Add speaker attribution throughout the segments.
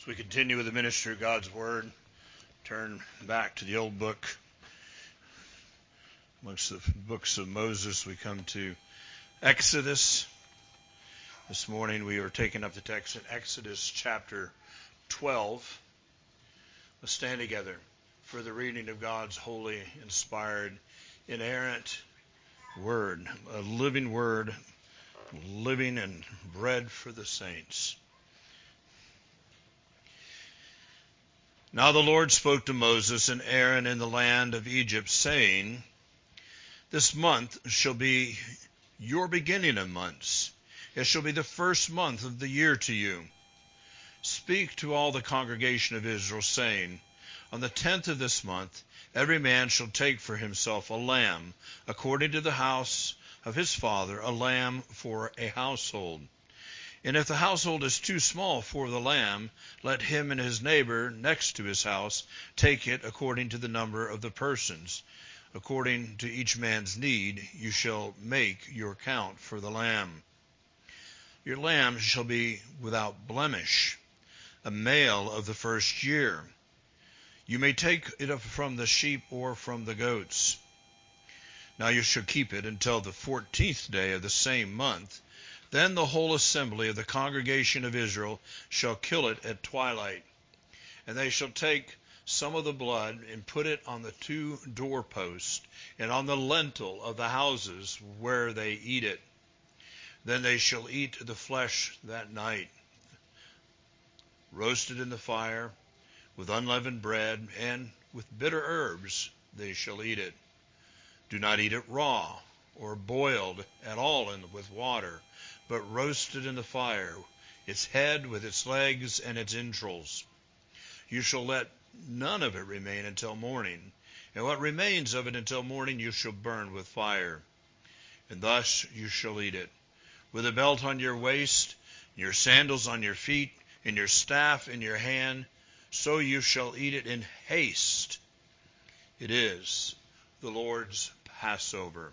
Speaker 1: As we continue with the ministry of God's Word, turn back to the old book. Amongst the books of Moses, we come to Exodus. This morning we are taking up the text in Exodus chapter 12. Let's stand together for the reading of God's holy, inspired, inerrant Word, a living Word, living and bread for the saints. Now the Lord spoke to Moses and Aaron in the land of Egypt, saying, This month shall be your beginning of months. It shall be the first month of the year to you. Speak to all the congregation of Israel, saying, On the tenth of this month every man shall take for himself a lamb, according to the house of his father, a lamb for a household. And if the household is too small for the lamb, let him and his neighbor next to his house take it according to the number of the persons. According to each man's need, you shall make your count for the lamb. Your lamb shall be without blemish, a male of the first year. You may take it from the sheep or from the goats. Now you shall keep it until the fourteenth day of the same month then the whole assembly of the congregation of Israel shall kill it at twilight. And they shall take some of the blood and put it on the two doorposts and on the lintel of the houses where they eat it. Then they shall eat the flesh that night, roasted in the fire, with unleavened bread, and with bitter herbs they shall eat it. Do not eat it raw or boiled at all in, with water but roasted in the fire, its head with its legs and its entrails. You shall let none of it remain until morning, and what remains of it until morning you shall burn with fire. And thus you shall eat it, with a belt on your waist, your sandals on your feet, and your staff in your hand, so you shall eat it in haste. It is the Lord's Passover.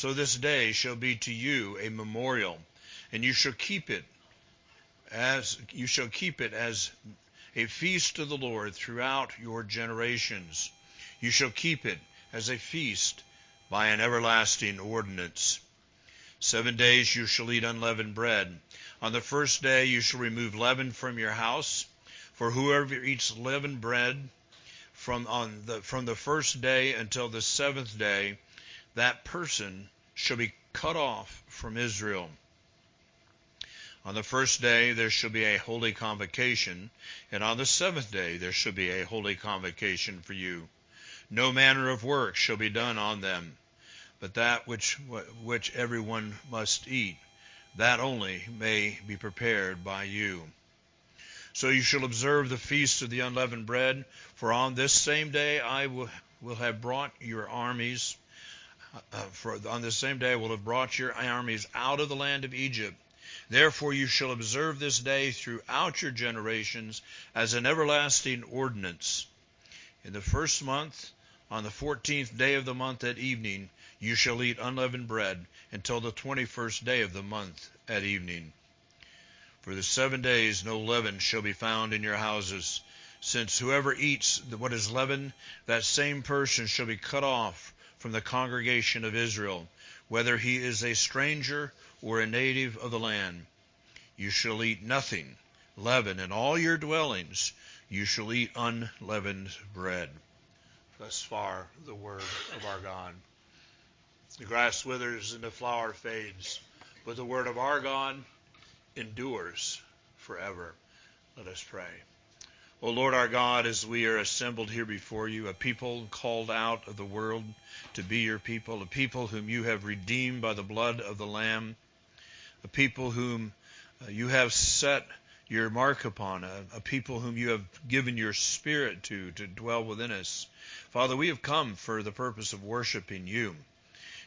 Speaker 1: So this day shall be to you a memorial, and you shall keep it as you shall keep it as a feast to the Lord throughout your generations. You shall keep it as a feast by an everlasting ordinance. Seven days you shall eat unleavened bread. On the first day you shall remove leaven from your house, for whoever eats leavened bread from on the from the first day until the seventh day that person shall be cut off from Israel. On the first day there shall be a holy convocation, and on the seventh day there shall be a holy convocation for you. No manner of work shall be done on them, but that which which everyone must eat, that only may be prepared by you. So you shall observe the feast of the unleavened bread, for on this same day I will, will have brought your armies uh, for on the same day will have brought your armies out of the land of Egypt. Therefore you shall observe this day throughout your generations as an everlasting ordinance. In the first month, on the fourteenth day of the month at evening, you shall eat unleavened bread until the twenty first day of the month at evening. For the seven days no leaven shall be found in your houses, since whoever eats what is leavened, that same person shall be cut off from the congregation of Israel, whether he is a stranger or a native of the land. You shall eat nothing leaven in all your dwellings. You shall eat unleavened bread. Thus far, the word of our God. The grass withers and the flower fades, but the word of our God endures forever. Let us pray. O Lord our God, as we are assembled here before you, a people called out of the world to be your people, a people whom you have redeemed by the blood of the Lamb, a people whom uh, you have set your mark upon, a, a people whom you have given your spirit to, to dwell within us. Father, we have come for the purpose of worshiping you.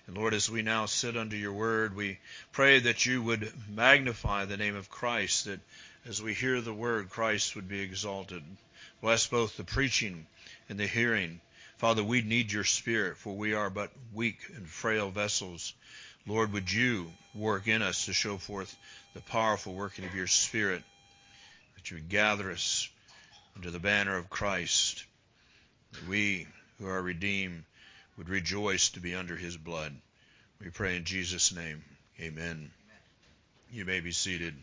Speaker 1: And Lord, as we now sit under your word, we pray that you would magnify the name of Christ, that as we hear the word, Christ would be exalted. Bless both the preaching and the hearing. Father, we need your spirit, for we are but weak and frail vessels. Lord, would you work in us to show forth the powerful working of your spirit, that you would gather us under the banner of Christ, that we who are redeemed would rejoice to be under his blood. We pray in Jesus' name. Amen. Amen. You may be seated.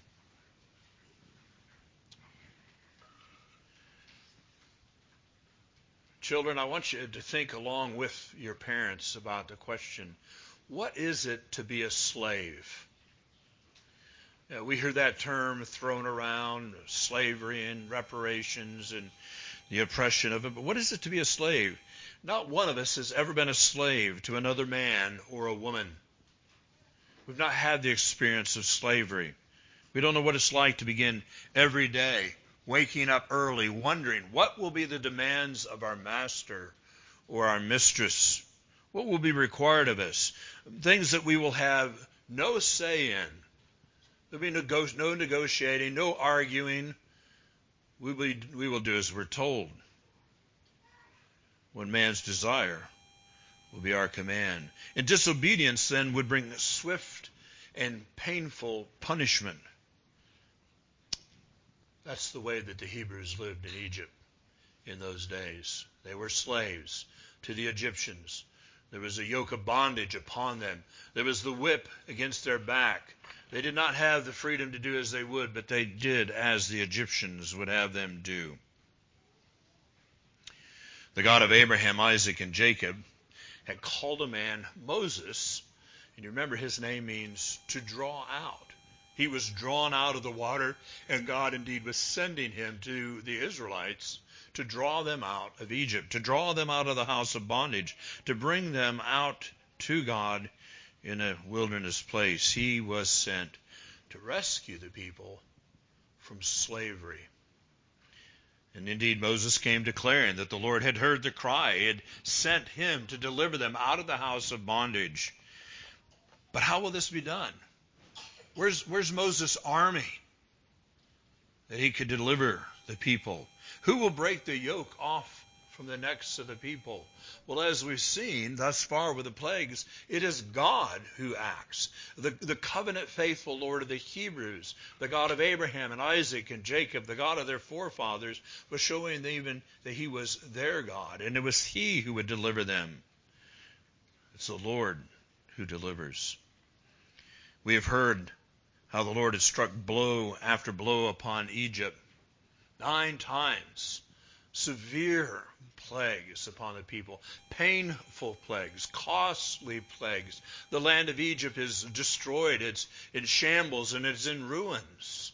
Speaker 1: Children, I want you to think along with your parents about the question what is it to be a slave? Uh, we hear that term thrown around slavery and reparations and the oppression of it, but what is it to be a slave? Not one of us has ever been a slave to another man or a woman. We've not had the experience of slavery. We don't know what it's like to begin every day waking up early, wondering what will be the demands of our master or our mistress. What will be required of us? Things that we will have no say in. There'll be no negotiating, no arguing. We will, we will do as we're told. When man's desire will be our command. And disobedience then would bring swift and painful punishment. That's the way that the Hebrews lived in Egypt in those days. They were slaves to the Egyptians. There was a yoke of bondage upon them. There was the whip against their back. They did not have the freedom to do as they would, but they did as the Egyptians would have them do. The God of Abraham, Isaac, and Jacob had called a man Moses, and you remember his name means to draw out. He was drawn out of the water, and God indeed was sending him to the Israelites to draw them out of Egypt, to draw them out of the house of bondage, to bring them out to God in a wilderness place. He was sent to rescue the people from slavery. And indeed, Moses came declaring that the Lord had heard the cry, he had sent him to deliver them out of the house of bondage. But how will this be done? Where's, where's Moses' army that he could deliver the people? Who will break the yoke off from the necks of the people? Well, as we've seen thus far with the plagues, it is God who acts. The, the covenant faithful Lord of the Hebrews, the God of Abraham and Isaac and Jacob, the God of their forefathers, was showing them even that he was their God, and it was he who would deliver them. It's the Lord who delivers. We have heard how the Lord has struck blow after blow upon Egypt. Nine times. Severe plagues upon the people, painful plagues, costly plagues. The land of Egypt is destroyed, it's in shambles, and it's in ruins.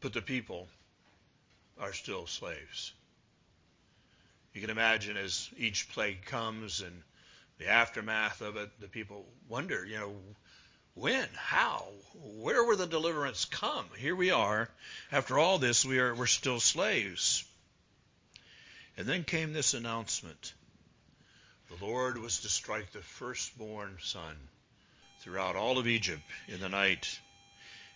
Speaker 1: But the people are still slaves. You can imagine as each plague comes and the aftermath of it, the people wonder, you know, when? How? Where will the deliverance come? Here we are. After all this, we are we're still slaves. And then came this announcement. The Lord was to strike the firstborn son throughout all of Egypt in the night.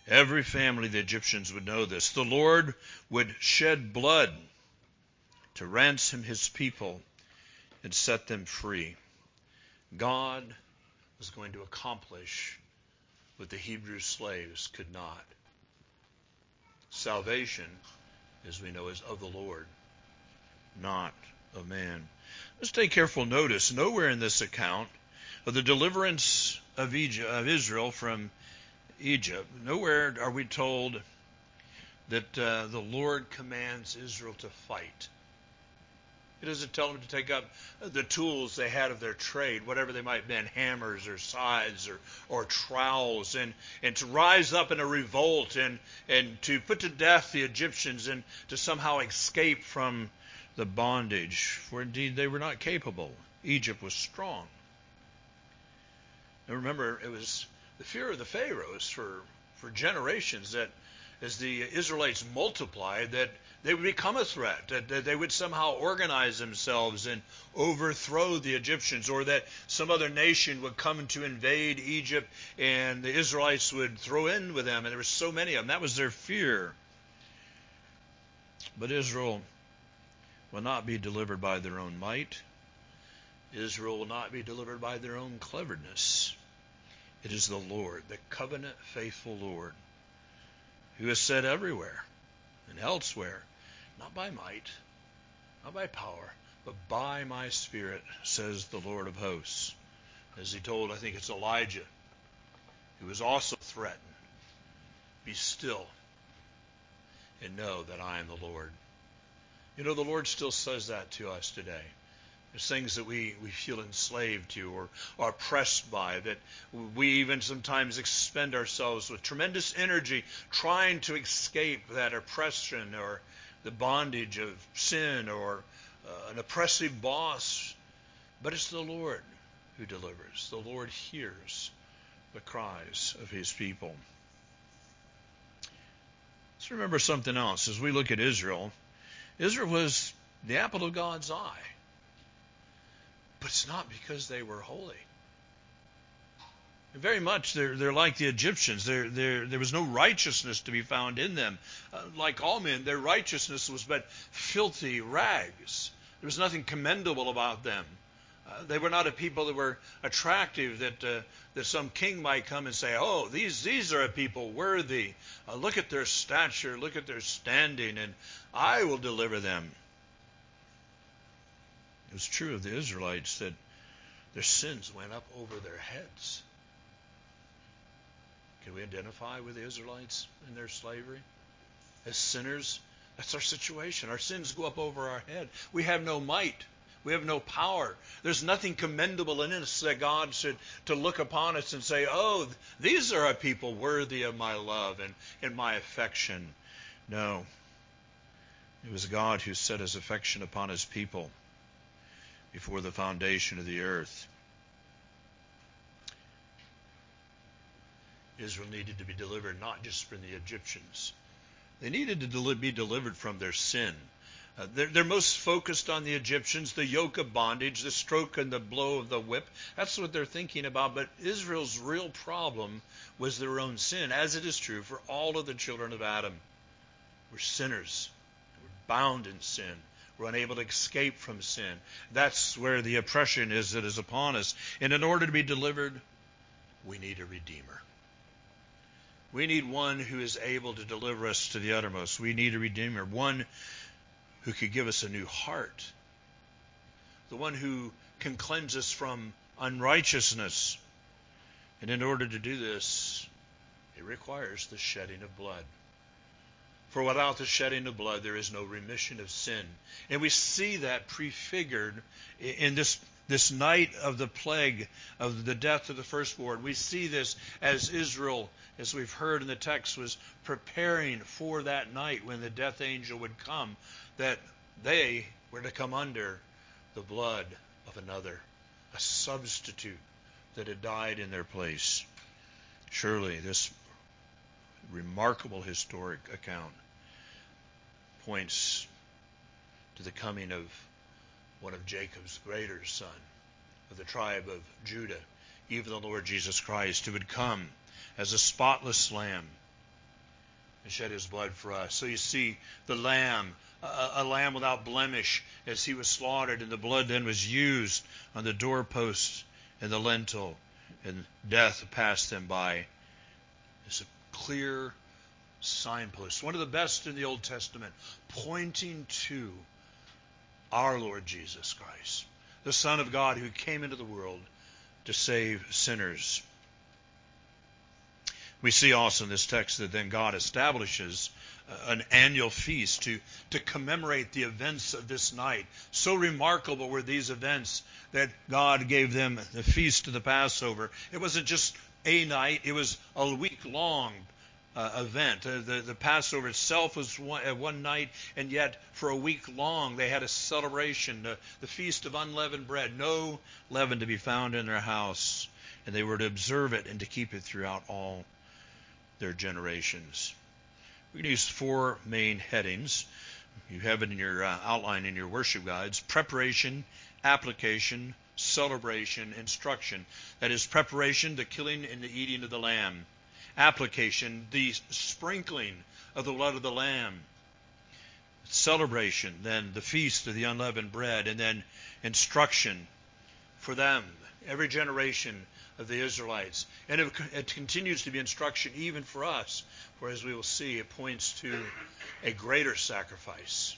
Speaker 1: Every family of the Egyptians would know this. The Lord would shed blood to ransom his people and set them free. God was going to accomplish what the Hebrew slaves could not. Salvation, as we know, is of the Lord, not of man. Let's take careful notice. Nowhere in this account of the deliverance of, Egypt, of Israel from Egypt, nowhere are we told that uh, the Lord commands Israel to fight. He doesn't tell them to take up the tools they had of their trade, whatever they might have been, hammers or scythes or, or trowels, and, and to rise up in a revolt and, and to put to death the Egyptians and to somehow escape from the bondage. For indeed they were not capable. Egypt was strong. And remember, it was the fear of the Pharaohs for, for generations that as the Israelites multiplied, that they would become a threat, that, they would somehow organize themselves and overthrow the Egyptians, or that some other nation would come to invade Egypt and the Israelites would throw in with them. And there were so many of them. That was their fear. But Israel will not be delivered by their own might. Israel will not be delivered by their own cleverness. It is the Lord, the covenant faithful Lord, who has said everywhere and elsewhere, not by might, not by power, but by my Spirit, says the Lord of hosts. As he told, I think it's Elijah, who was also threatened, Be still and know that I am the Lord. You know, the Lord still says that to us today. There's things that we, we feel enslaved to or are oppressed by, that we even sometimes expend ourselves with tremendous energy trying to escape that oppression or the bondage of sin or uh, an oppressive boss. But it's the Lord who delivers. The Lord hears the cries of his people. Let's remember something else. As we look at Israel, Israel was the apple of God's eye. But it's not because they were holy. Very much, they're, they're like the Egyptians. They're, they're, there was no righteousness to be found in them. Uh, like all men, their righteousness was but filthy rags. There was nothing commendable about them. Uh, they were not a people that were attractive that uh, that some king might come and say, "Oh, these these are a people worthy. Uh, look at their stature, look at their standing, and I will deliver them." It was true of the Israelites that their sins went up over their heads. Can we identify with the Israelites in their slavery as sinners? That's our situation. Our sins go up over our head. We have no might. We have no power. There's nothing commendable in us that God should to look upon us and say, "Oh, these are a people worthy of my love and, and my affection." No. It was God who set his affection upon his people before the foundation of the earth. Israel needed to be delivered not just from the Egyptians. They needed to be delivered from their sin. Uh, they're, they're, most focused on the Egyptians, the yoke of bondage, the stroke and the blow of the whip. That's what they're thinking about. But Israel's real problem was their own sin, as it is true for all of the children of Adam. We're sinners. We're bound in sin. We're unable to escape from sin. That's where the oppression is that is upon us. And in order to be delivered, we need a Redeemer. We need one who is able to deliver us to the uttermost. We need a Redeemer, one who could give us a new heart, the one who can cleanse us from unrighteousness. And in order to do this, it requires the shedding of blood. For without the shedding of blood, there is no remission of sin. And we see that prefigured in this, this night of the plague of the death of the firstborn. We see this as Israel, as we've heard in the text, was preparing for that night when the death angel would come that they were to come under the blood of another, a substitute that had died in their place. Surely this remarkable historic account points to the coming of one of Jacob's greater son, of the tribe of Judah, even the Lord Jesus Christ, who would come as a spotless lamb and shed his blood for us. So you see the lamb a, a lamb without blemish as he was slaughtered, and the blood then was used on the doorpost and the lintel, and death passed them by. It's a clear signpost, one of the best in the Old Testament, pointing to our Lord Jesus Christ, the Son of God who came into the world to save sinners. We see also in this text that then God establishes uh, an annual feast to, to commemorate the events of this night. So remarkable were these events that God gave them the feast of the Passover. It wasn't just a night, it was a week long uh, event. Uh, the, the Passover itself was one, uh, one, night, and yet for a week long they had a celebration, the Feast of Unleavened Bread. No leaven to be found in their house. And they were to observe it and to keep it throughout all their generations. Going to use four main headings. You have it in your uh, outline in your worship guides preparation, application, celebration, instruction. That is preparation, the killing and the eating of the lamb. Application, the sprinkling of the blood of the lamb. Celebration, then the feast of the unleavened bread, and then instruction for them, every generation of the Israelites. And it, it, continues to be instruction even for us, for as we will see, it points to a greater sacrifice,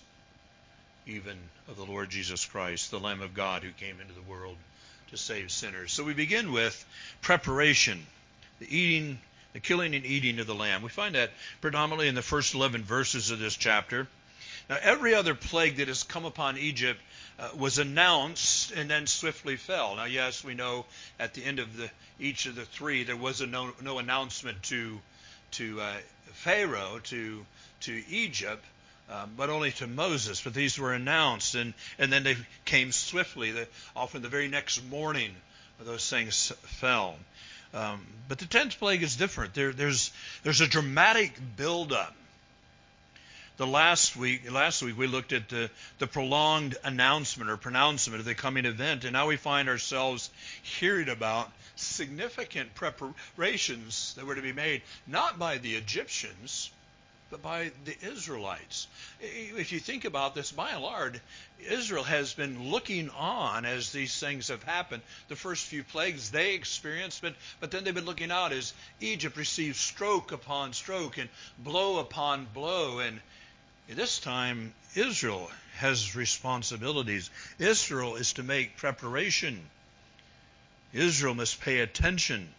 Speaker 1: even of the Lord Jesus Christ, the Lamb of God who came into the world to save sinners. So we begin with preparation, the eating, the killing and eating of the lamb. We find that predominantly in the first 11 verses of this chapter. Now, every other plague that has come upon Egypt uh, was announced and then swiftly fell. Now, yes, we know at the end of the, each of the three there was no, no announcement to to uh, Pharaoh to to Egypt, um, but only to Moses. But these were announced, and and then they came swiftly. The, often the very next morning, those things fell. Um, but the tenth plague is different. There, there's there's a dramatic buildup the last week, last week we looked at the, the prolonged announcement or pronouncement of the coming event, and now we find ourselves hearing about significant preparations that were to be made, not by the Egyptians, by the Israelites. If you think about this, by and large, Israel has been looking on as these things have happened. The first few plagues they experienced, but, but then they've been looking out as Egypt received stroke upon stroke and blow upon blow, and this time, Israel has responsibilities. Israel is to make preparation. Israel must pay attention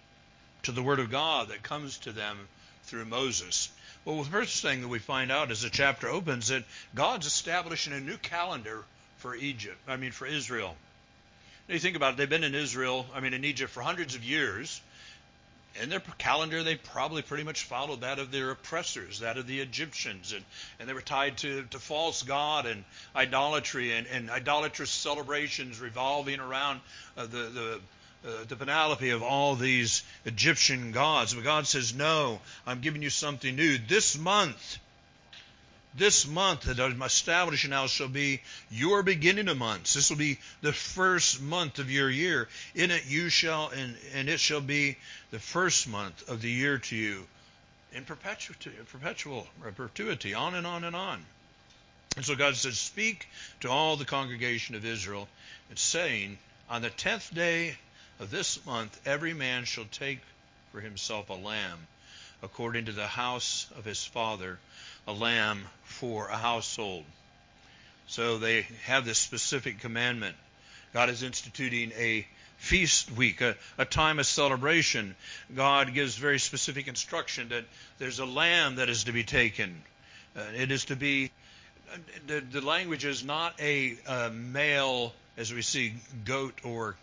Speaker 1: to the Word of God that comes to them through Moses. Well, the first thing that we find out as the chapter opens that God's establishing a new calendar for Egypt. I mean, for Israel. Now you think about it, they've been in Israel, I mean, in Egypt for hundreds of years in their calendar, they probably pretty much followed that of their oppressors, that of the Egyptians, and, and they were tied to, to false god and idolatry and, and idolatrous celebrations revolving around uh, the the uh, the panoply of all these Egyptian gods. But God says, "No, I'm giving you something new. This month, this month that I'm establishing now shall be your beginning of months. This will be the first month of your year. In it you shall, and, and it shall be the first month of the year to you in perpetuity, perpetual perpetuity, on and on and on. And so God says, Speak to all the congregation of Israel, and saying, On the tenth day of this month, every man shall take for himself a lamb, according to the house of his father a lamb for a household. So they have this specific commandment. God is instituting a feast week, a, a, time of celebration. God gives very specific instruction that there's a lamb that is to be taken. Uh, it is to be, the, the language is not a, a, male, as we see, goat or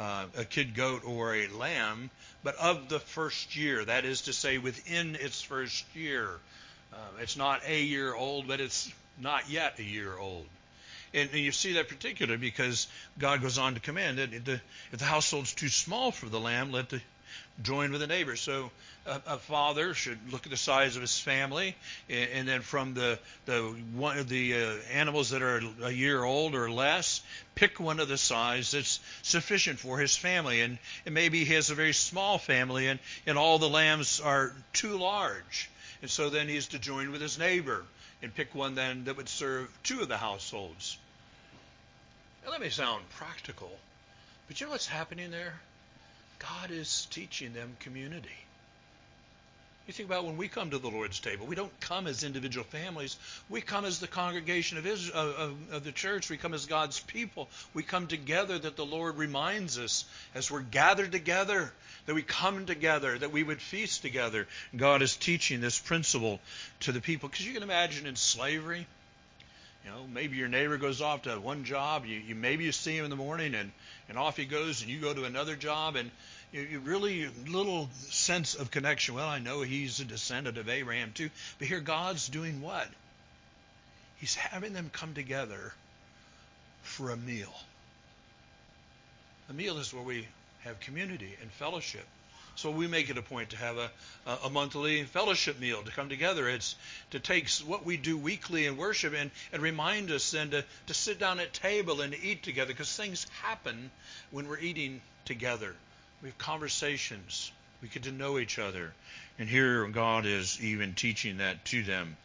Speaker 1: uh, a kid goat or a lamb, but of the first year. That is to say, within its first year. Uh, it's not a year old, but it's not yet a year old. And, and, you see that particularly because God goes on to command that if the, if the household's too small for the lamb, let the join with a neighbor. So a, a, father should look at the size of his family, and, and then from the the one the uh, animals that are a year old or less, pick one of the size that's sufficient for his family. And, and maybe he has a very small family, and and all the lambs are too large. And so then he is to join with his neighbor and pick one then that would serve two of the households. Now that may sound practical, but you know what's happening there? God is teaching them community. You think about when we come to the Lord's table, we don't come as individual families. We come as the congregation of, Israel, of, of, the church. We come as God's people. We come together that the Lord reminds us as we're gathered together, that we come together, that we would feast together. God is teaching this principle to the people. Because you can imagine in slavery, you know, maybe your neighbor goes off to one job. You, you maybe you see him in the morning, and and off he goes, and you go to another job, and you really little sense of connection. Well, I know he's a descendant of Abraham too, but here God's doing what? He's having them come together for a meal. A meal is where we have community and fellowship. So we make it a point to have a, a monthly fellowship meal to come together. It's to take what we do weekly in worship and, and remind us then to, to sit down at table and eat together because things happen when we're eating together. We have conversations. We get to know each other. And here God is even teaching that to them.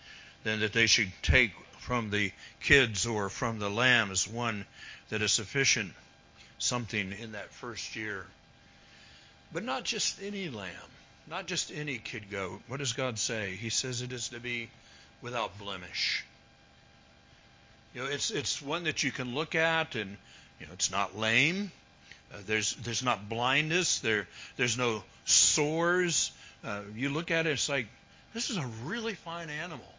Speaker 1: Then that they should take from the kids or from the lambs one that is sufficient, something in that first year. But not just any lamb, not just any kid goat. What does God say? He says it is to be without blemish. You know, it's it's one that you can look at and you know it's not lame. Uh, there's there's not blindness. There there's no sores. Uh, you look at it, it's like this is a really fine animal.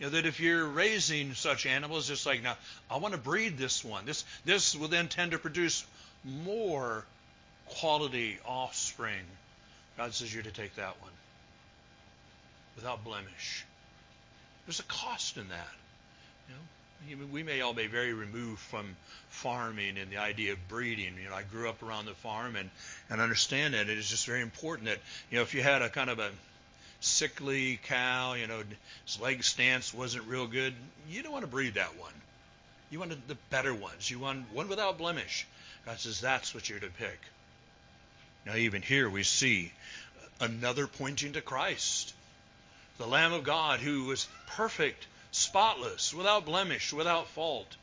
Speaker 1: You know that if you're raising such animals, it's like now I want to breed this one. This this will then tend to produce more quality offspring. God says you're to take that one without blemish. There's a cost in that. You know, we may all be very removed from farming and the idea of breeding. You know, I grew up around the farm and, and understand that it is just very important that, you know, if you had a kind of a sickly cow, you know, his leg stance wasn't real good, you don't want to breed that one. You want the better ones. You want one without blemish. God says that's what you're to pick. Now, even here we see another pointing to Christ, the Lamb of God who was perfect, spotless, without blemish, without fault.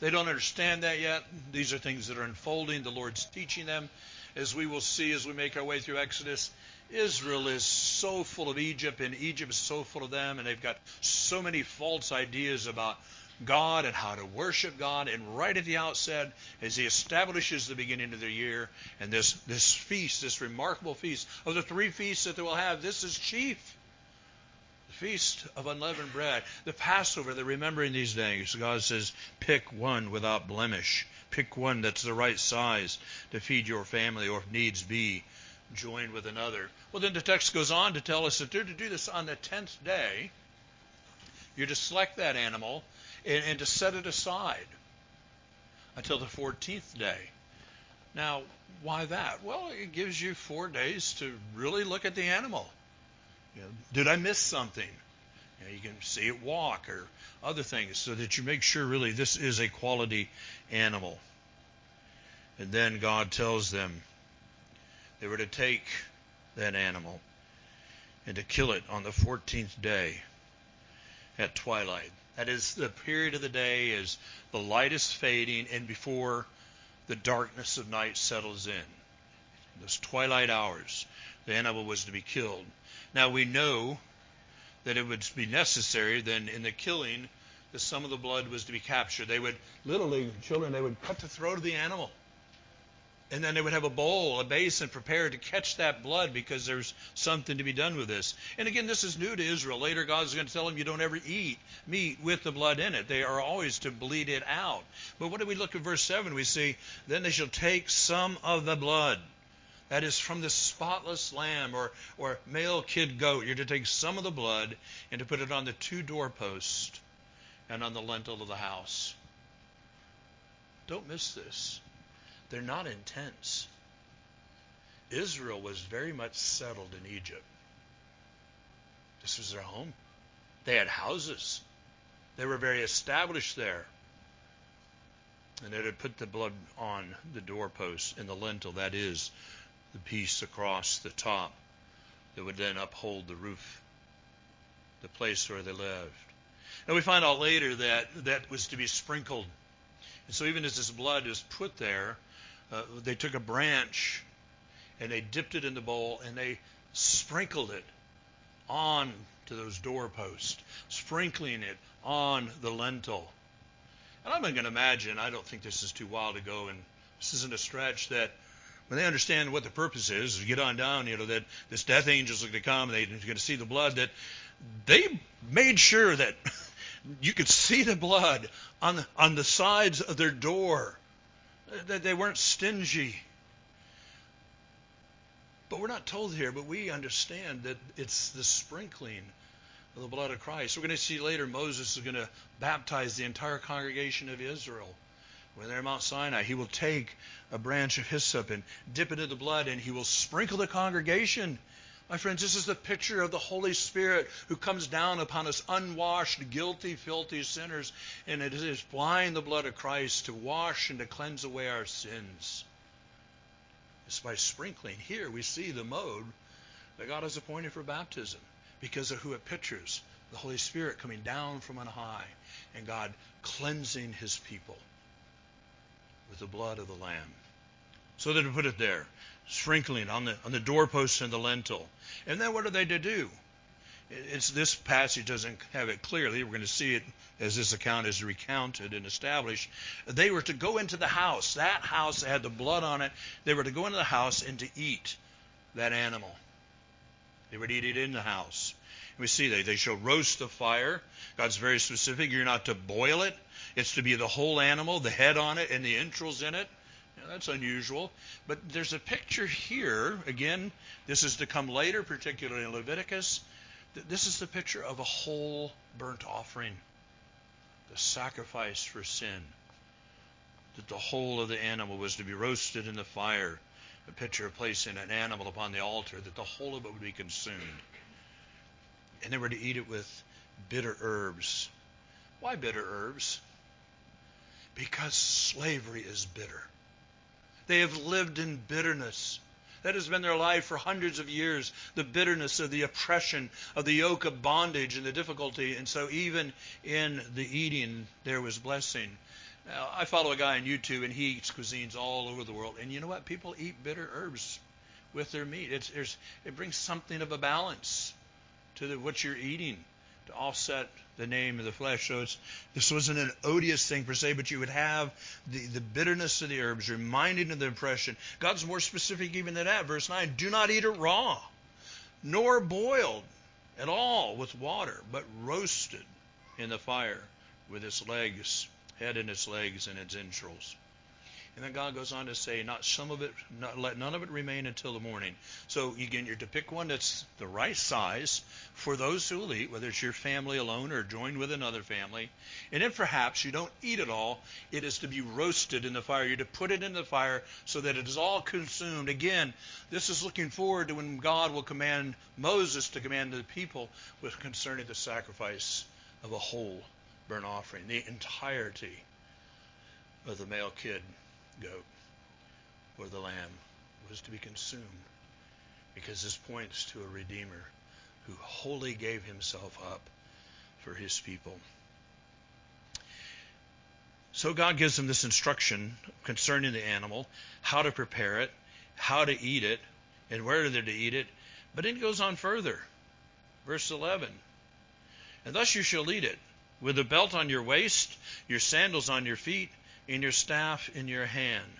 Speaker 1: They don't understand that yet. These are things that are unfolding. The Lord's teaching them. As we will see as we make our way through Exodus, Israel is so full of Egypt, and Egypt is so full of them, and they've got so many false ideas about God and how to worship God. And right at the outset, as he establishes the beginning of the year and this, this feast, this remarkable feast, of the three feasts that they will have, this is chief. The feast of unleavened bread. The Passover, they're remembering these days. God says, pick one without blemish. Pick one that's the right size to feed your family, or if needs be, join with another. Well, then the text goes on to tell us that they're to do this on the tenth day. You're to select that animal and, and to set it aside until the 14th day. Now, why that? Well, it gives you four days to really look at the animal. You know, did I miss something? You, know, you can see it walk or other things so that you make sure really this is a quality animal. And then God tells them they were to take that animal and to kill it on the 14th day at twilight. That is the period of the day as the light is fading and before the darkness of night settles in. Those twilight hours, the animal was to be killed. Now we know that it would be necessary then in the killing that some of the blood was to be captured. They would literally, children, they would cut the throat of the animal and then they would have a bowl, a basin prepared to catch that blood because there's something to be done with this. And again, this is new to Israel. Later, God's going to tell them you don't ever eat meat with the blood in it. They are always to bleed it out. But what do we look at verse 7? We see, Then they shall take some of the blood. That is from the spotless lamb or, or male kid goat. You're to take some of the blood and to put it on the two doorposts and on the lintel of the house. Don't miss this. They're not in tents. Israel was very much settled in Egypt. This was their home. They had houses. They were very established there. And they had put the blood on the doorpost and the lintel, that is, the piece across the top that would then uphold the roof, the place where they lived. And we find out later that that was to be sprinkled. And so even as this blood is put there, uh, they took a branch and they dipped it in the bowl and they sprinkled it on to those doorposts, sprinkling it on the lintel. And I'm going to imagine, I don't think this is too wild to go, and this isn't a stretch, that when they understand what the purpose is, get on down, you know, that this death angel's going to come, and they're going to see the blood, that they made sure that you could see the blood on the, on the sides of their door they weren't stingy. But we're not told here, but we understand that it's the sprinkling of the blood of Christ. We're going to see later Moses is going to baptize the entire congregation of Israel when they're at Mount Sinai, he will take a branch of hyssop and dip it in the blood, and he will sprinkle the congregation. My friends, this is the picture of the Holy Spirit who comes down upon us unwashed, guilty, filthy sinners, and it is applying the blood of Christ to wash and to cleanse away our sins. It's by sprinkling. Here we see the mode that God has appointed for baptism because of who it pictures the Holy Spirit coming down from on high and God cleansing his people with the blood of the Lamb. So they put it there, sprinkling on the on the doorposts and the lintel. And then what are they to do? It's this passage doesn't have it clearly. We're going to see it as this account is recounted and established. They were to go into the house. That house had the blood on it. They were to go into the house and to eat that animal. They would eat it in the house. We see that they shall roast the fire. God's very specific. You're not to boil it. It's to be the whole animal, the head on it, and the entrails in it. That's unusual. But there's a picture here. Again, this is to come later, particularly in Leviticus. This is the picture of a whole burnt offering, the sacrifice for sin. That the whole of the animal was to be roasted in the fire. A picture of placing an animal upon the altar, that the whole of it would be consumed and they were to eat it with bitter herbs. Why bitter herbs? Because slavery is bitter. They have lived in bitterness. That has been their life for hundreds of years. The bitterness of the oppression, of the yoke of bondage and the difficulty. And so, even in the eating, there was blessing. Now, I follow a guy on YouTube, and he eats cuisines all over the world. And you know what? People eat bitter herbs with their meat. It's, it brings something of a balance to the, what you're eating to offset the name of the flesh. So this wasn't an odious thing per se, but you would have the, the bitterness of the herbs reminding of the impression. God's more specific even than that. Verse 9, do not eat it raw, nor boiled at all with water, but roasted in the fire with its legs, head and its legs and its entrails. And then God goes on to say, not some of it, not, let none of it remain until the morning. So again, you're to pick one that's the right size for those who will eat, whether it's your family alone or joined with another family. And if perhaps you don't eat it all, it is to be roasted in the fire. You're to put it in the fire so that it is all consumed. Again, this is looking forward to when God will command Moses to command the people with concerning the sacrifice of a whole burnt offering, the entirety of the male kid goat or the lamb was to be consumed because this points to a redeemer who wholly gave himself up for his people. So God gives them this instruction concerning the animal, how to prepare it, how to eat it, and where they're to eat it. But it goes on further. Verse 11. And thus you shall eat it, with a belt on your waist, your sandals on your feet, in your staff in your hand.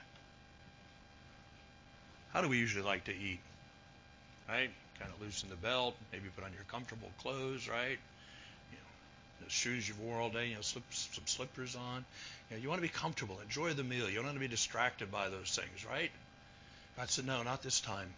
Speaker 1: How do we usually like to eat? Right? Kind of loosen the belt, maybe put on your comfortable clothes, right? You know, the shoes you've wore all day, you know, slip, some slippers on. You, know, you want to be comfortable, enjoy the meal. You don't want to be distracted by those things, right? God said, no, not this time.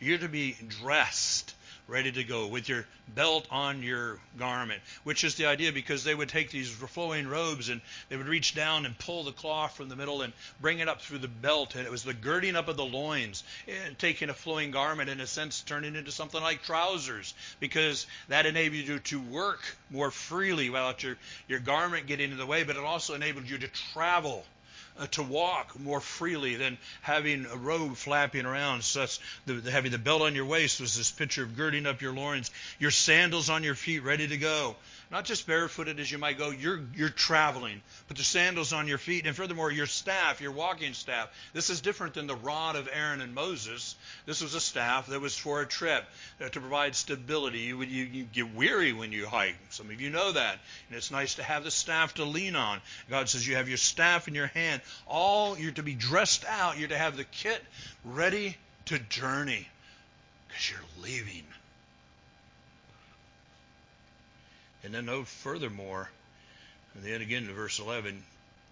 Speaker 1: You're to be dressed ready to go with your belt on your garment, which is the idea because they would take these flowing robes and they would reach down and pull the cloth from the middle and bring it up through the belt. And it was the girding up of the loins, and taking a flowing garment, in a sense, turning into something like trousers because that enabled you to work more freely without your, your garment getting in the way, but it also enabled you to travel uh, to walk more freely than having a robe flapping around. Such the, the, having the belt on your waist was this picture of girding up your loins, your sandals on your feet, ready to go not just barefooted as you might go, you're, you're traveling. Put the sandals on your feet. And furthermore, your staff, your walking staff. This is different than the rod of Aaron and Moses. This was a staff that was for a trip uh, to provide stability. You, you, you get weary when you hike. Some of you know that. And it's nice to have the staff to lean on. God says you have your staff in your hand. All you're to be dressed out. You're to have the kit ready to journey because you're leaving. And then note furthermore, and then again in verse 11,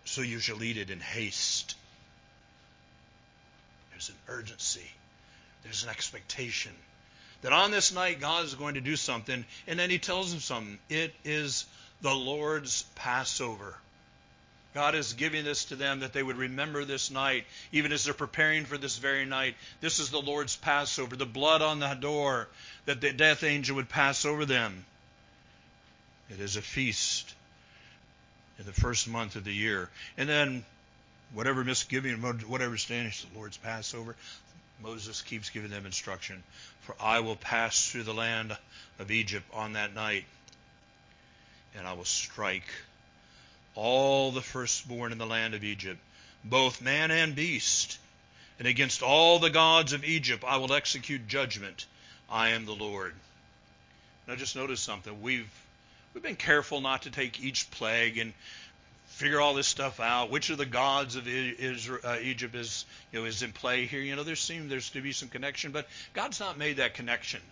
Speaker 1: so you shall eat it in haste. There's an urgency. There's an expectation that on this night God is going to do something, and then he tells them something. It is the Lord's Passover. God is giving this to them that they would remember this night, even as they're preparing for this very night. This is the Lord's Passover, the blood on the door, that the death angel would pass over them. It is a feast in the first month of the year. And then, whatever misgiving, whatever standing, the Lord's Passover, Moses keeps giving them instruction. For I will pass through the land of Egypt on that night, and I will strike all the firstborn in the land of Egypt, both man and beast. And against all the gods of Egypt I will execute judgment. I am the Lord. Now just notice something. We've we've been careful not to take each plague and figure all this stuff out. Which of the gods of Israel, uh, Egypt is you know is in play here? You know, there seems there's to be some connection, but God's not made that connection.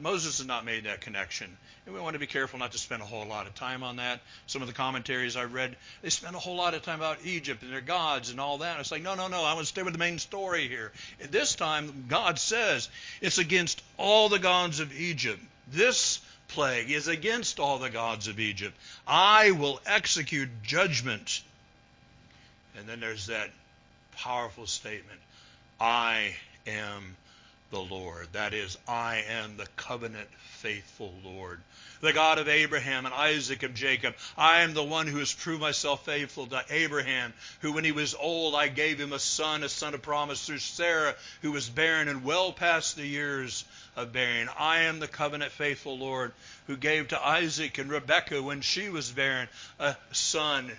Speaker 1: Moses has not made that connection. And we want to be careful not to spend a whole lot of time on that. Some of the commentaries I read, they spend a whole lot of time about Egypt and their gods and all that. It's like, no, no, no, I want to stay with the main story here. And this time, God says it's against all the gods of Egypt. This plague is against all the gods of Egypt. I will execute judgment. And then there's that powerful statement I am the Lord. That is, I am the covenant faithful Lord. The God of Abraham and Isaac and Jacob. I am the one who has proved myself faithful to Abraham, who when he was old I gave him a son, a son of promise through Sarah, who was barren and well past the years of bearing. I am the covenant faithful Lord, who gave to Isaac and Rebekah when she was barren a son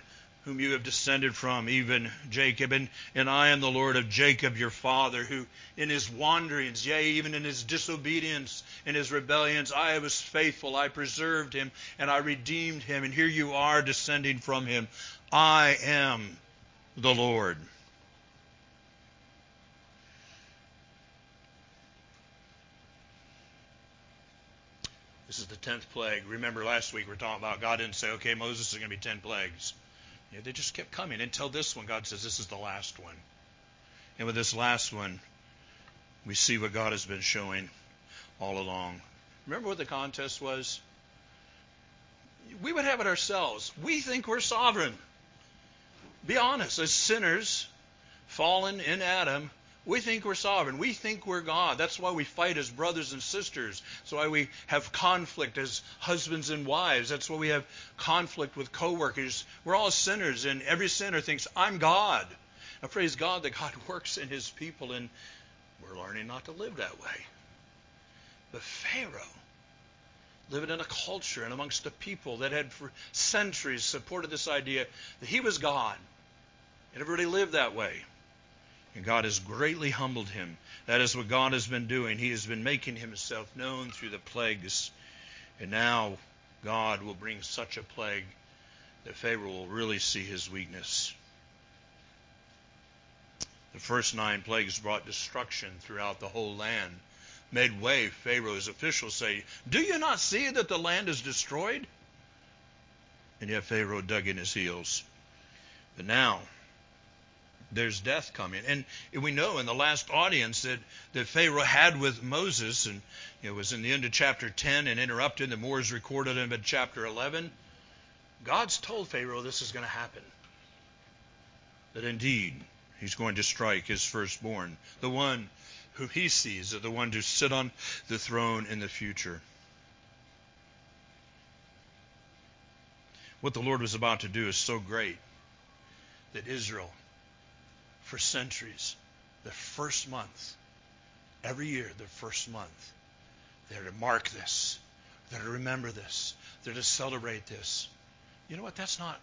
Speaker 1: whom you have descended from, even Jacob. And, and I am the Lord of Jacob, your father, who in his wanderings, yea, even in his disobedience, in his rebellions, I was faithful. I preserved him and I redeemed him. And here you are descending from him. I am the Lord. This is the tenth plague. Remember last week we were talking about God didn't say, okay, Moses is going to be ten plagues. They just kept coming until this one. God says, This is the last one. And with this last one, we see what God has been showing all along. Remember what the contest was? We would have it ourselves. We think we're sovereign. Be honest, as sinners, fallen in Adam, we think we're sovereign. We think we're God. That's why we fight as brothers and sisters. That's why we have conflict as husbands and wives. That's why we have conflict with coworkers. We're all sinners, and every sinner thinks, I'm God. Now, praise God that God works in his people, and we're learning not to live that way. But Pharaoh, living in a culture and amongst a people that had for centuries supported this idea that he was God, and everybody lived that way. And God has greatly humbled him. That is what God has been doing. He has been making himself known through the plagues. And now God will bring such a plague that Pharaoh will really see his weakness. The first nine plagues brought destruction throughout the whole land. Midway, Pharaoh's officials say, Do you not see that the land is destroyed? And yet Pharaoh dug in his heels. But now, there's death coming. And we know in the last audience that, that Pharaoh had with Moses, and it was in the end of chapter 10 and interrupted, the more is recorded in chapter 11. God's told Pharaoh this is going to happen. That indeed he's going to strike his firstborn, the one who he sees as the one to sit on the throne in the future. What the Lord was about to do is so great that Israel for centuries, the first month, every year, the first month, they're to mark this. They're to remember this. They're to celebrate this. You know what? That's not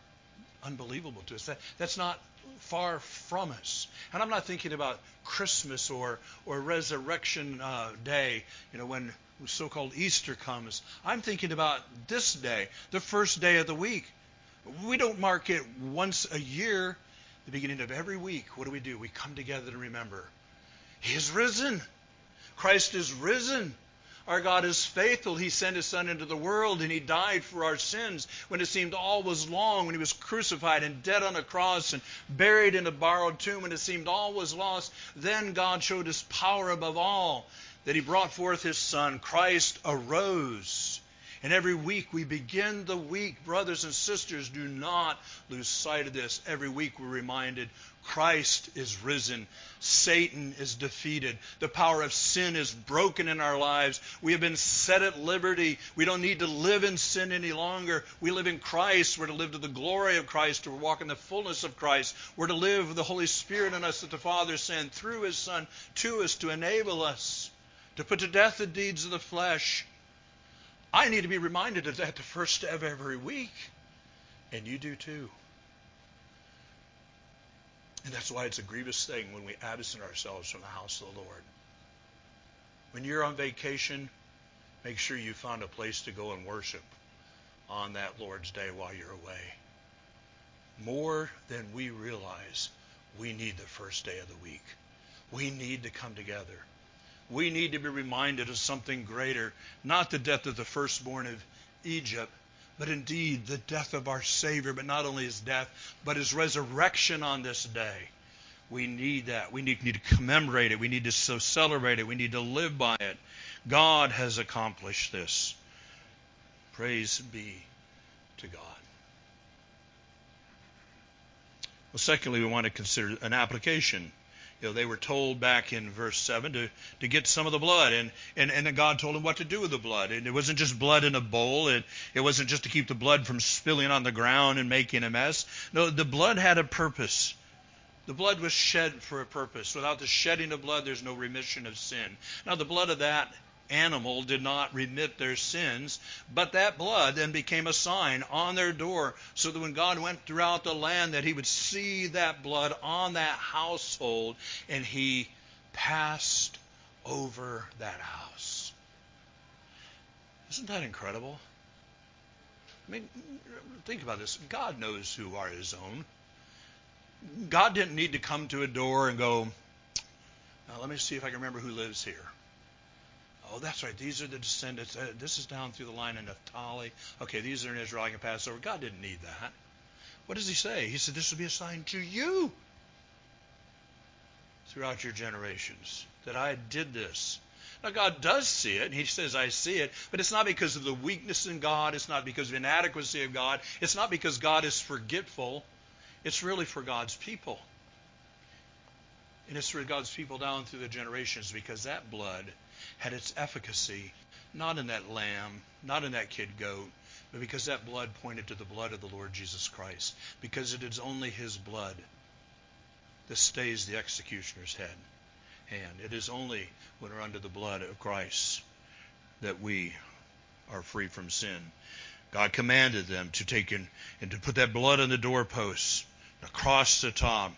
Speaker 1: unbelievable to us. That, that's not far from us. And I'm not thinking about Christmas or, or Resurrection uh, Day, you know, when so-called Easter comes. I'm thinking about this day, the first day of the week. We don't mark it once a year the beginning of every week, what do we do? We come together to remember He is risen. Christ is risen. Our God is faithful. He sent His Son into the world and He died for our sins when it seemed all was long, when He was crucified and dead on a cross and buried in a borrowed tomb, when it seemed all was lost. Then God showed His power above all, that He brought forth His Son. Christ arose And every week we begin the week, brothers and sisters, do not lose sight of this. Every week we're reminded Christ is risen. Satan is defeated. The power of sin is broken in our lives. We have been set at liberty. We don't need to live in sin any longer. We live in Christ. We're to live to the glory of Christ, to walk in the fullness of Christ. We're to live with the Holy Spirit in us that the Father sent through His Son to us to enable us to put to death the deeds of the flesh. I need to be reminded of that the first of every week. And you do too. And that's why it's a grievous thing when we absent ourselves from the house of the Lord. When you're on vacation, make sure you find a place to go and worship on that Lord's day while you're away. More than we realize, we need the first day of the week. We need to come together. We need to be reminded of something greater, not the death of the firstborn of Egypt, but indeed the death of our Savior, but not only his death, but his resurrection on this day. We need that. We need, need to commemorate it. We need to so celebrate it. We need to live by it. God has accomplished this. Praise be to God. Well, secondly, we want to consider an application you know, they were told back in verse 7 to, to get some of the blood, and, and, and then God told them what to do with the blood. And it wasn't just blood in a bowl, it, it wasn't just to keep the blood from spilling on the ground and making a mess. No, the blood had a purpose. The blood was shed for a purpose. Without the shedding of blood, there's no remission of sin. Now, the blood of that animal did not remit their sins, but that blood then became a sign on their door so that when God went throughout the land that he would see that blood on that household and he passed over that house. Isn't that incredible? I mean, think about this. God knows who are his own. God didn't need to come to a door and go, now let me see if I can remember who lives here. Oh, that's right. These are the descendants. Uh, this is down through the line of Naphtali. Okay, these are in Israel. I can pass over. God didn't need that. What does he say? He said, This will be a sign to you throughout your generations that I did this. Now, God does see it, and He says, I see it, but it's not because of the weakness in God. It's not because of inadequacy of God. It's not because God is forgetful. It's really for God's people. And it's for God's people down through the generations because that blood had its efficacy not in that lamb, not in that kid goat, but because that blood pointed to the blood of the Lord Jesus Christ. Because it is only his blood that stays the executioner's head. And it is only when we're under the blood of Christ that we are free from sin. God commanded them to take in and to put that blood on the doorposts across the top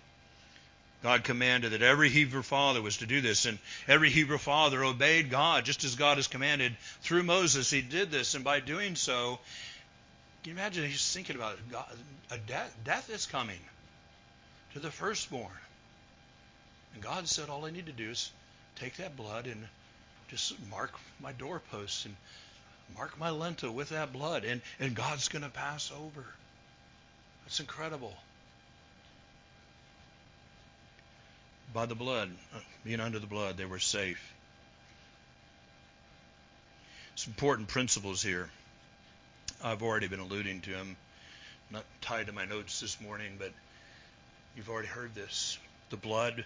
Speaker 1: God commanded that every Hebrew father was to do this, and every Hebrew father obeyed God just as God has commanded. Through Moses, he did this, and by doing so, can you imagine he's thinking about it? God, a death, death is coming to the firstborn. And God said, all I need to do is take that blood and just mark my doorposts and mark my lintel with that blood, and, and God's going to pass over. That's incredible. By the blood, uh, being under the blood, they were safe. Some important principles here. I've already been alluding to them, not tied to my notes this morning, but you've already heard this. The blood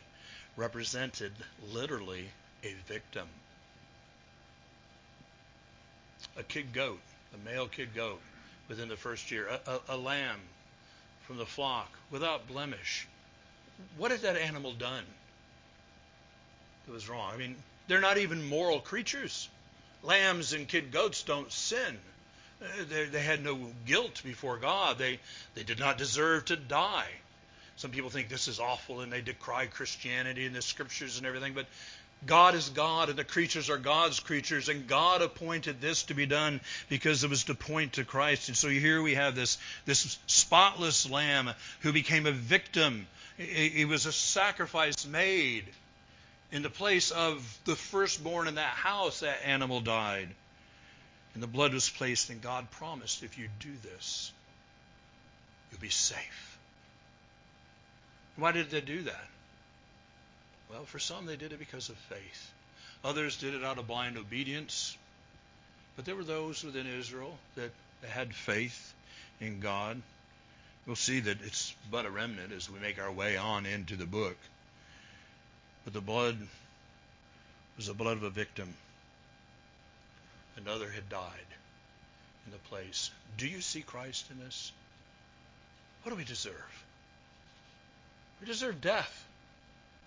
Speaker 1: represented literally a victim. A kid goat, a male kid goat within the first year, a, a, a lamb from the flock without blemish what has that animal done that was wrong? I mean, they're not even moral creatures. Lambs and kid goats don't sin. Uh, they, they had no guilt before God. They, they did not deserve to die. Some people think this is awful and they decry Christianity and the scriptures and everything, but God is God and the creatures are God's creatures, and God appointed this to be done because it was to point to Christ. And so here we have this, this spotless lamb who became a victim it was a sacrifice made in the place of the firstborn in that house. That animal died. And the blood was placed, and God promised if you do this, you'll be safe. Why did they do that? Well, for some, they did it because of faith. Others did it out of blind obedience. But there were those within Israel that had faith in God. We'll see that it's but a remnant as we make our way on into the book. But the blood was the blood of a victim. Another had died in the place. Do you see Christ in this? What do we deserve? We deserve death.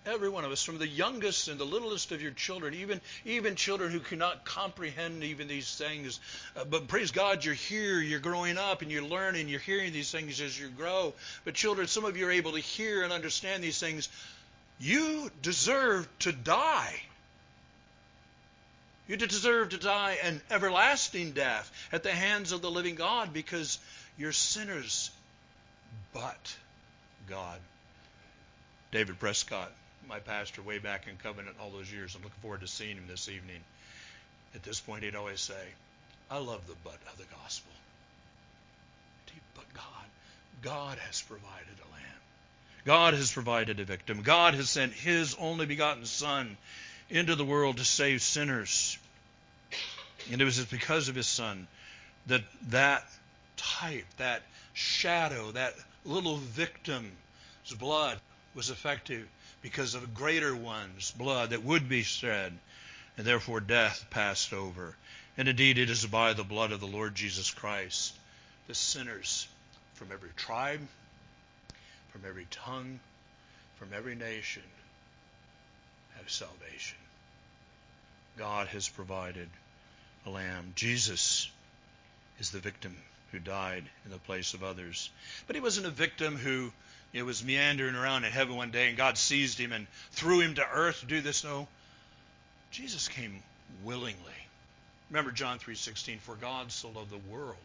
Speaker 1: Every one of us, from the youngest and the littlest of your children, even even children who cannot comprehend even these things. Uh, but praise God, you're here, you're growing up, and you're learning, you're hearing these things as you grow. But children, some of you are able to hear and understand these things. You deserve to die. You deserve to die an everlasting death at the hands of the living God because you're sinners. But God. David Prescott my pastor way back in Covenant all those years. I'm looking forward to seeing him this evening. At this point, he'd always say, I love the but of the gospel. But God, God has provided a lamb. God has provided a victim. God has sent his only begotten Son into the world to save sinners. And it was because of his Son that that type, that shadow, that little victim's blood was effective because of a greater one's blood that would be shed, and therefore death passed over. And indeed, it is by the blood of the Lord Jesus Christ the sinners from every tribe, from every tongue, from every nation have salvation. God has provided a lamb. Jesus is the victim who died in the place of others. But he wasn't a victim who it was meandering around in heaven one day and God seized him and threw him to earth to do this. No. Jesus came willingly. Remember John 3:16 for God so loved the world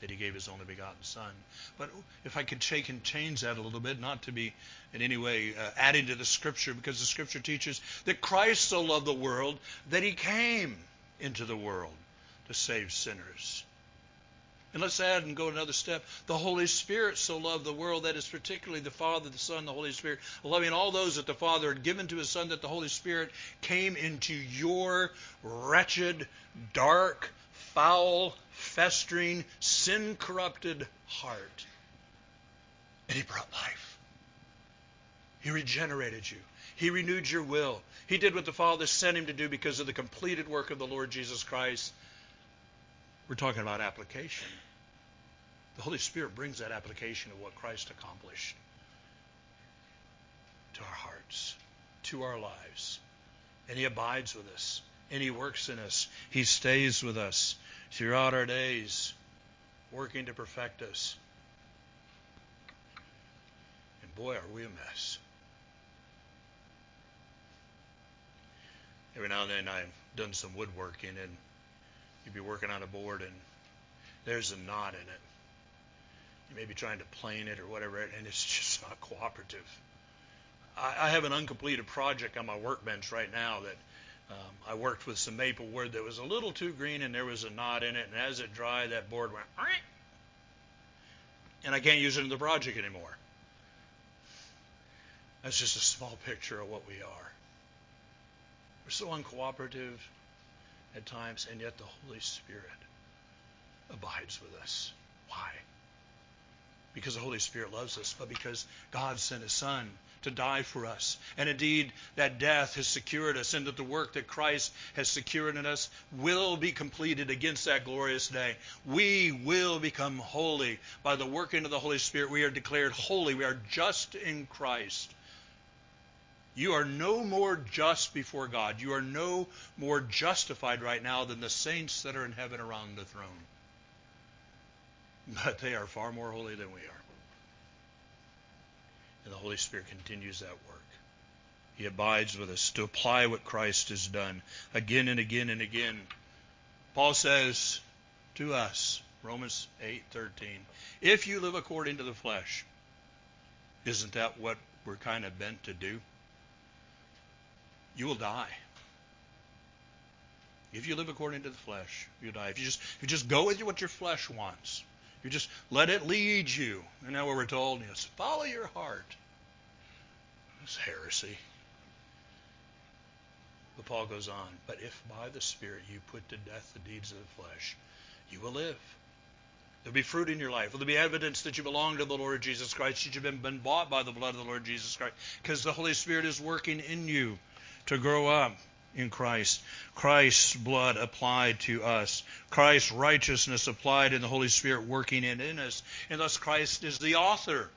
Speaker 1: that he gave his only begotten son. But if I could shake and change that a little bit, not to be in any way uh, adding to the scripture, because the scripture teaches that Christ so loved the world that he came into the world to save sinners. And let's add and go another step. The Holy Spirit so loved the world, that is particularly the Father, the Son, the Holy Spirit, loving all those that the Father had given to his Son, that the Holy Spirit came into your wretched, dark, foul, festering, sin corrupted heart. And he brought life. He regenerated you. He renewed your will. He did what the Father sent him to do because of the completed work of the Lord Jesus Christ. We're talking about application. The Holy Spirit brings that application of what Christ accomplished to our hearts, to our lives. And He abides with us, and He works in us. He stays with us throughout our days, working to perfect us. And boy, are we a mess. Every now and then I've done some woodworking, and you'd be working on a board, and there's a knot in it you may be trying to plane it or whatever, and it's just not cooperative. I, I have an uncompleted project on my workbench right now that um, I worked with some maple wood that was a little too green, and there was a knot in it, and as it dried, that board went, and I can't use it in the project anymore. That's just a small picture of what we are. We're so uncooperative at times, and yet the Holy Spirit abides with us. Why? Because the Holy Spirit loves us, but because God sent His Son to die for us. And indeed, that death has secured us, and that the work that Christ has secured in us will be completed against that glorious day. We will become holy by the working of the Holy Spirit. We are declared holy. We are just in Christ. You are no more just before God. You are no more justified right now than the saints that are in heaven around the throne but they are far more holy than we are. And the Holy Spirit continues that work. He abides with us to apply what Christ has done again and again and again. Paul says to us, Romans 8:13, if you live according to the flesh, isn't that what we're kind of bent to do? You will die. If you live according to the flesh, you die. If you just if you just go with what your flesh wants, you just let it lead you. And now what we're told, yes, follow your heart. It's heresy. But Paul goes on, but if by the Spirit you put to death the deeds of the flesh, you will live. There'll be fruit in your life. There'll be evidence that you belong to the Lord Jesus Christ, that you've been bought by the blood of the Lord Jesus Christ, because the Holy Spirit is working in you to grow up in Christ. Christ's blood applied to us. Christ's righteousness applied in the Holy Spirit working in, in us. And thus Christ is the author.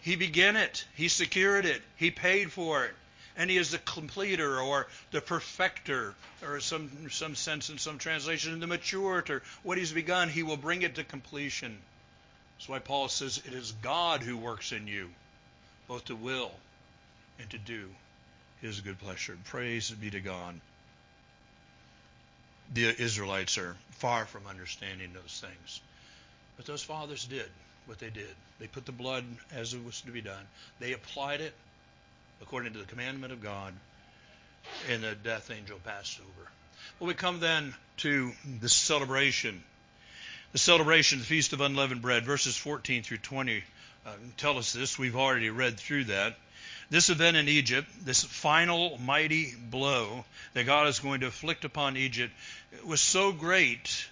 Speaker 1: He began it. He secured it. He paid for it and he is the completer or the perfecter, or some some sense in some translation, the maturator. What he's begun, he will bring it to completion. That's why Paul says it is God who works in you, both to will and to do his good pleasure. Praise be to God. The Israelites are far from understanding those things. But those fathers did what they did. They put the blood as it was to be done. They applied it according to the commandment of God, and the death angel passed over. Well, we come then to the celebration. The celebration, the Feast of Unleavened Bread, verses 14 through 20 uh, tell us this. We've already read through that. This event in Egypt, this final mighty blow that God is going to inflict upon Egypt, was so great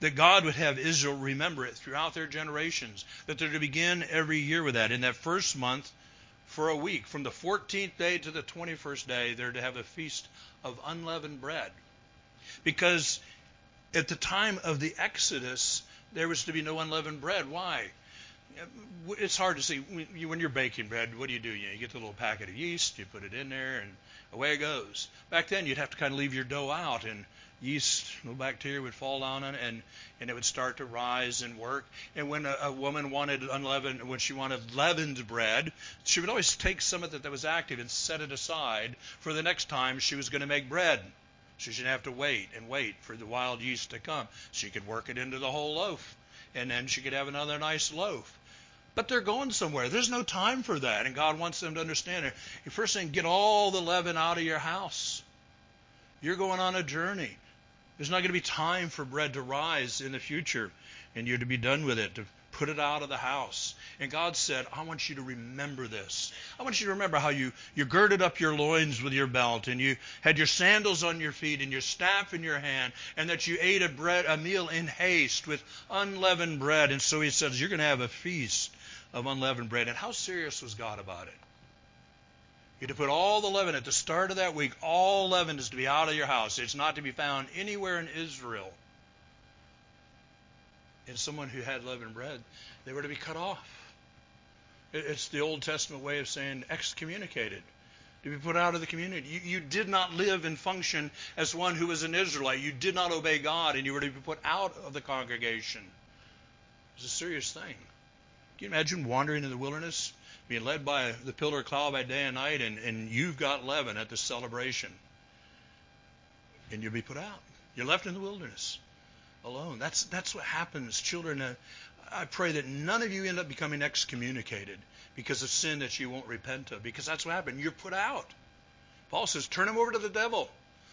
Speaker 1: that God would have Israel remember it throughout their generations, that they're to begin every year with that. In that first month, for a week. From the 14th day to the 21st day, they're to have a feast of unleavened bread. Because at the time of the Exodus, there was to be no unleavened bread. Why? It's hard to see. When you're baking bread, what do you do? You, know, you get the little packet of yeast, you put it in there, and away it goes. Back then, you'd have to kind of leave your dough out and yeast, no bacteria would fall on it, and, and it would start to rise and work. And when a, a woman wanted unleavened, when she wanted leavened bread, she would always take some of it that was active and set it aside for the next time she was going to make bread. She didn't have to wait and wait for the wild yeast to come. She could work it into the whole loaf, and then she could have another nice loaf. But they're going somewhere. There's no time for that, and God wants them to understand it. First thing, get all the leaven out of your house. You're going on a journey. There's not going to be time for bread to rise in the future, and you're to be done with it, to put it out of the house. And God said, I want you to remember this. I want you to remember how you, you girded up your loins with your belt, and you had your sandals on your feet, and your staff in your hand, and that you ate a bread a meal in haste with unleavened bread. And so he says, You're going to have a feast of unleavened bread. And how serious was God about it? You're to put all the leaven at the start of that week. All leaven is to be out of your house. It's not to be found anywhere in Israel. And someone who had leavened bread, they were to be cut off. It's the Old Testament way of saying excommunicated, to be put out of the community. You, you did not live and function as one who was an Israelite. You did not obey God, and you were to be put out of the congregation. It's a serious thing. You imagine wandering in the wilderness being led by the pillar of cloud by day and night, and, and you've got leaven at the celebration. And you'll be put out. You're left in the wilderness alone. That's, that's what happens. Children, uh, I pray that none of you end up becoming excommunicated because of sin that you won't repent of, because that's what happened. You're put out. Paul says, turn them over to the devil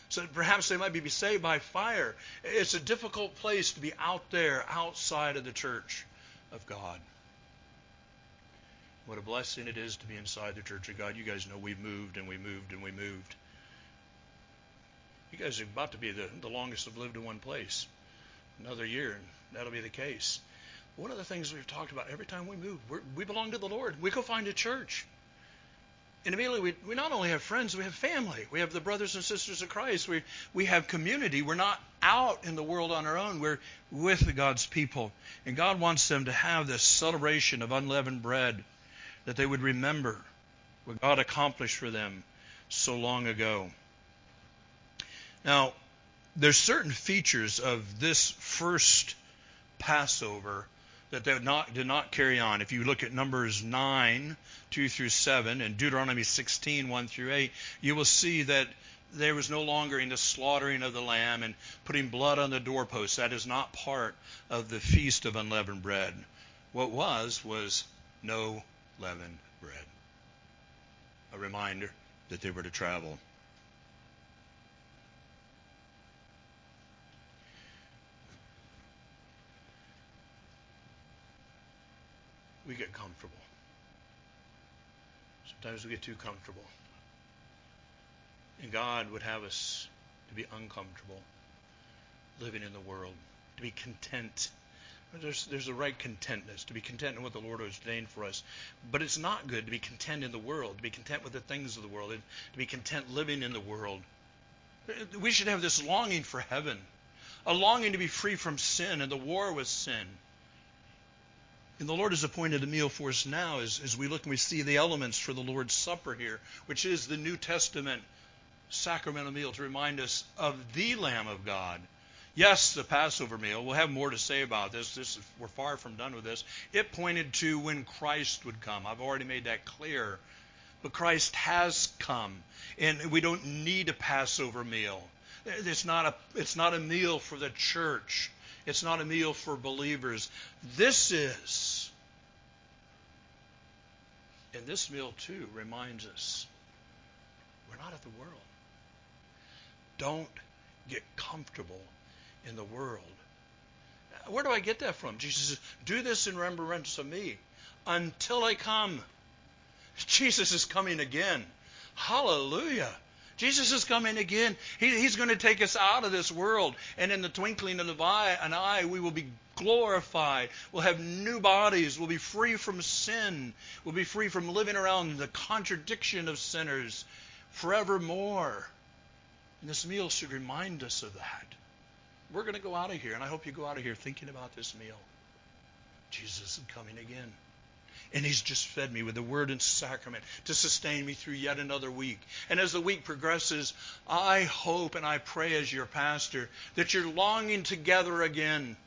Speaker 1: so that perhaps they might be saved by fire. It's a difficult place to be out there outside of the church of God. What a blessing it is to be inside the church of God. You guys know we've moved and we moved and we moved. You guys are about to be the, the longest have lived in one place. Another year, and that'll be the case. One of the things we've talked about every time we move, we belong to the Lord. We go find a church. And immediately, we, we not only have friends, we have family. We have the brothers and sisters of Christ. We, we have community. We're not out in the world on our own. We're with God's people. And God wants them to have this celebration of unleavened bread that they would remember what God accomplished for them so long ago. Now, there's certain features of this first Passover that they not, did not carry on. If you look at Numbers 9, 2 through 7, and Deuteronomy 16, 1 through 8, you will see that there was no longer in the slaughtering of the lamb and putting blood on the doorposts. That is not part of the feast of unleavened bread. What was, was no leavened bread. A reminder that they were to travel. We get comfortable. Sometimes we get too comfortable. And God would have us to be uncomfortable living in the world, to be content. There's, there's a right contentness, to be content in what the Lord has ordained for us. But it's not good to be content in the world, to be content with the things of the world, to be content living in the world. We should have this longing for heaven, a longing to be free from sin and the war with sin. And the Lord has appointed a meal for us now as, as we look and we see the elements for the Lord's Supper here, which is the New Testament sacramental meal to remind us of the Lamb of God. Yes, the Passover meal, we'll have more to say about this. this. We're far from done with this. It pointed to when Christ would come. I've already made that clear. But Christ has come, and we don't need a Passover meal. It's not a, it's not a meal for the church. It's not a meal for believers. This is. And this meal, too, reminds us we're not of the world. Don't get comfortable in the world. Where do I get that from? Jesus says, Do this in remembrance of me until I come. Jesus is coming again. Hallelujah. Jesus is coming again. He, he's going to take us out of this world. And in the twinkling of an eye, we will be glorified. We'll have new bodies. We'll be free from sin. We'll be free from living around the contradiction of sinners forevermore. And this meal should remind us of that. We're going to go out of here, and I hope you go out of here thinking about this meal. Jesus is coming again. And he's just fed me with the word and sacrament to sustain me through yet another week. And as the week progresses, I hope and I pray as your pastor that you're longing together again,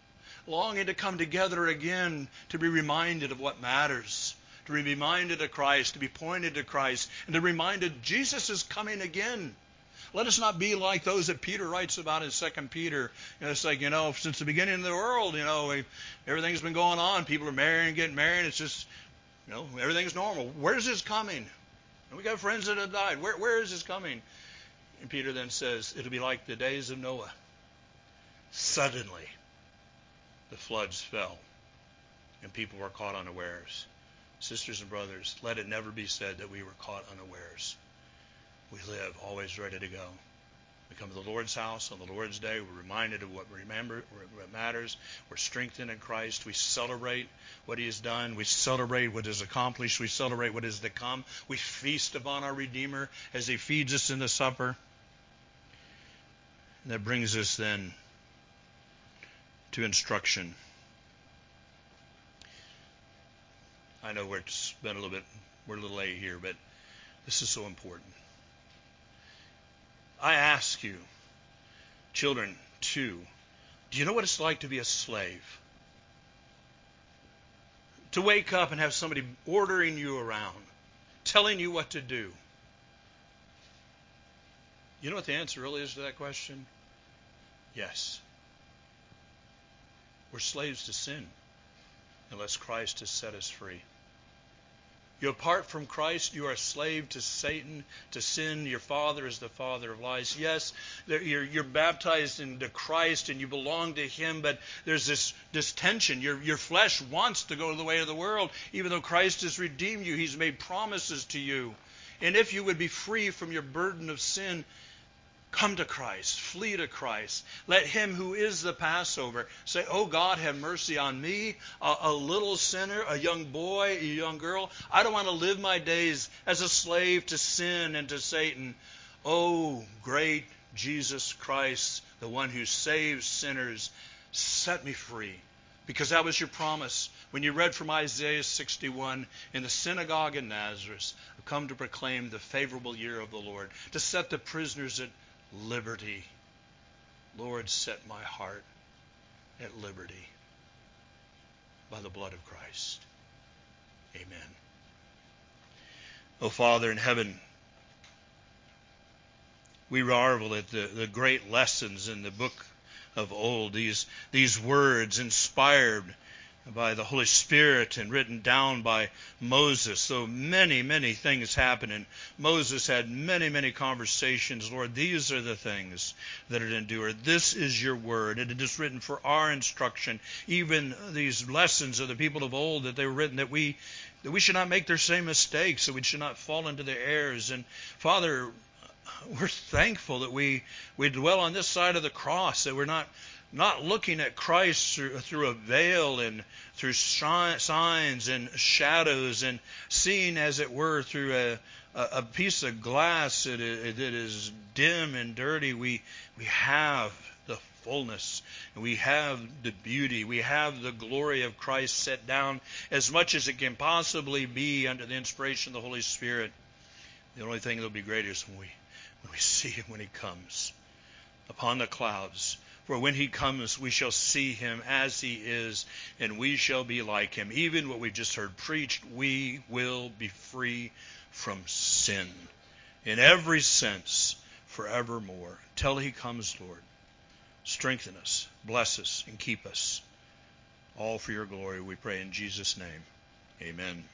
Speaker 1: longing to come together again to be reminded of what matters, to be reminded of Christ, to be pointed to Christ, and to be reminded Jesus is coming again. Let us not be like those that Peter writes about in Second Peter. You know, it's like, you know, since the beginning of the world, you know, everything's been going on. People are marrying, getting married. It's just you know, everything's normal. Where's this coming? And we got friends that have died. Where, where is this coming? And Peter then says, It'll be like the days of Noah. Suddenly, the floods fell, and people were caught unawares. Sisters and brothers, let it never be said that we were caught unawares. We live always ready to go. We come to the Lord's house on the Lord's day. We're reminded of what remember what matters. We're strengthened in Christ. We celebrate what He has done. We celebrate what is accomplished. We celebrate what is to come. We feast upon our Redeemer as He feeds us in the supper. And that brings us then to instruction. I know we're a little bit we're a little late here, but this is so important. I ask you, children, too, do you know what it's like to be a slave? To wake up and have somebody ordering you around, telling you what to do. You know what the answer really is to that question? Yes. We're slaves to sin unless Christ has set us free. You apart from Christ, you are a slave to Satan, to sin. Your father is the father of lies. Yes, you're, you're baptized into Christ and you belong to Him, but there's this, this tension. Your, your flesh wants to go the way of the world, even though Christ has redeemed you. He's made promises to you. And if you would be free from your burden of sin, Come to Christ. Flee to Christ. Let him who is the Passover say, Oh God, have mercy on me, a, a, little sinner, a young boy, a young girl. I don't want to live my days as a slave to sin and to Satan. Oh, great Jesus Christ, the one who saves sinners, set me free. Because that was your promise when you read from Isaiah 61 in the synagogue in Nazareth, come to proclaim the favorable year of the Lord, to set the prisoners at liberty. Lord, set my heart at liberty by the blood of Christ. Amen. O oh, Father in heaven, we marvel at the, the great lessons in the book of old, these, these words inspired by the Holy Spirit and written down by Moses. So many, many things happened. And Moses had many, many conversations. Lord, these are the things that it endured. This is your word. And it is written for our instruction. Even these lessons of the people of old that they were written that we that we should not make their same mistakes, that we should not fall into their errors. And Father, we're thankful that we we dwell on this side of the cross, that we're not not looking at Christ through, through a veil and through signs and shadows and seeing, as it were, through a, a piece of glass that is dim and dirty. We, we have the fullness. We have the beauty. We have the glory of Christ set down as much as it can possibly be under the inspiration of the Holy Spirit. The only thing that will be greater is when we, when we see Him when He comes upon the clouds for when he comes, we shall see him as he is, and we shall be like him. Even what we've just heard preached, we will be free from sin in every sense forevermore. Till he comes, Lord. Strengthen us, bless us, and keep us. All for your glory, we pray in Jesus' name. Amen.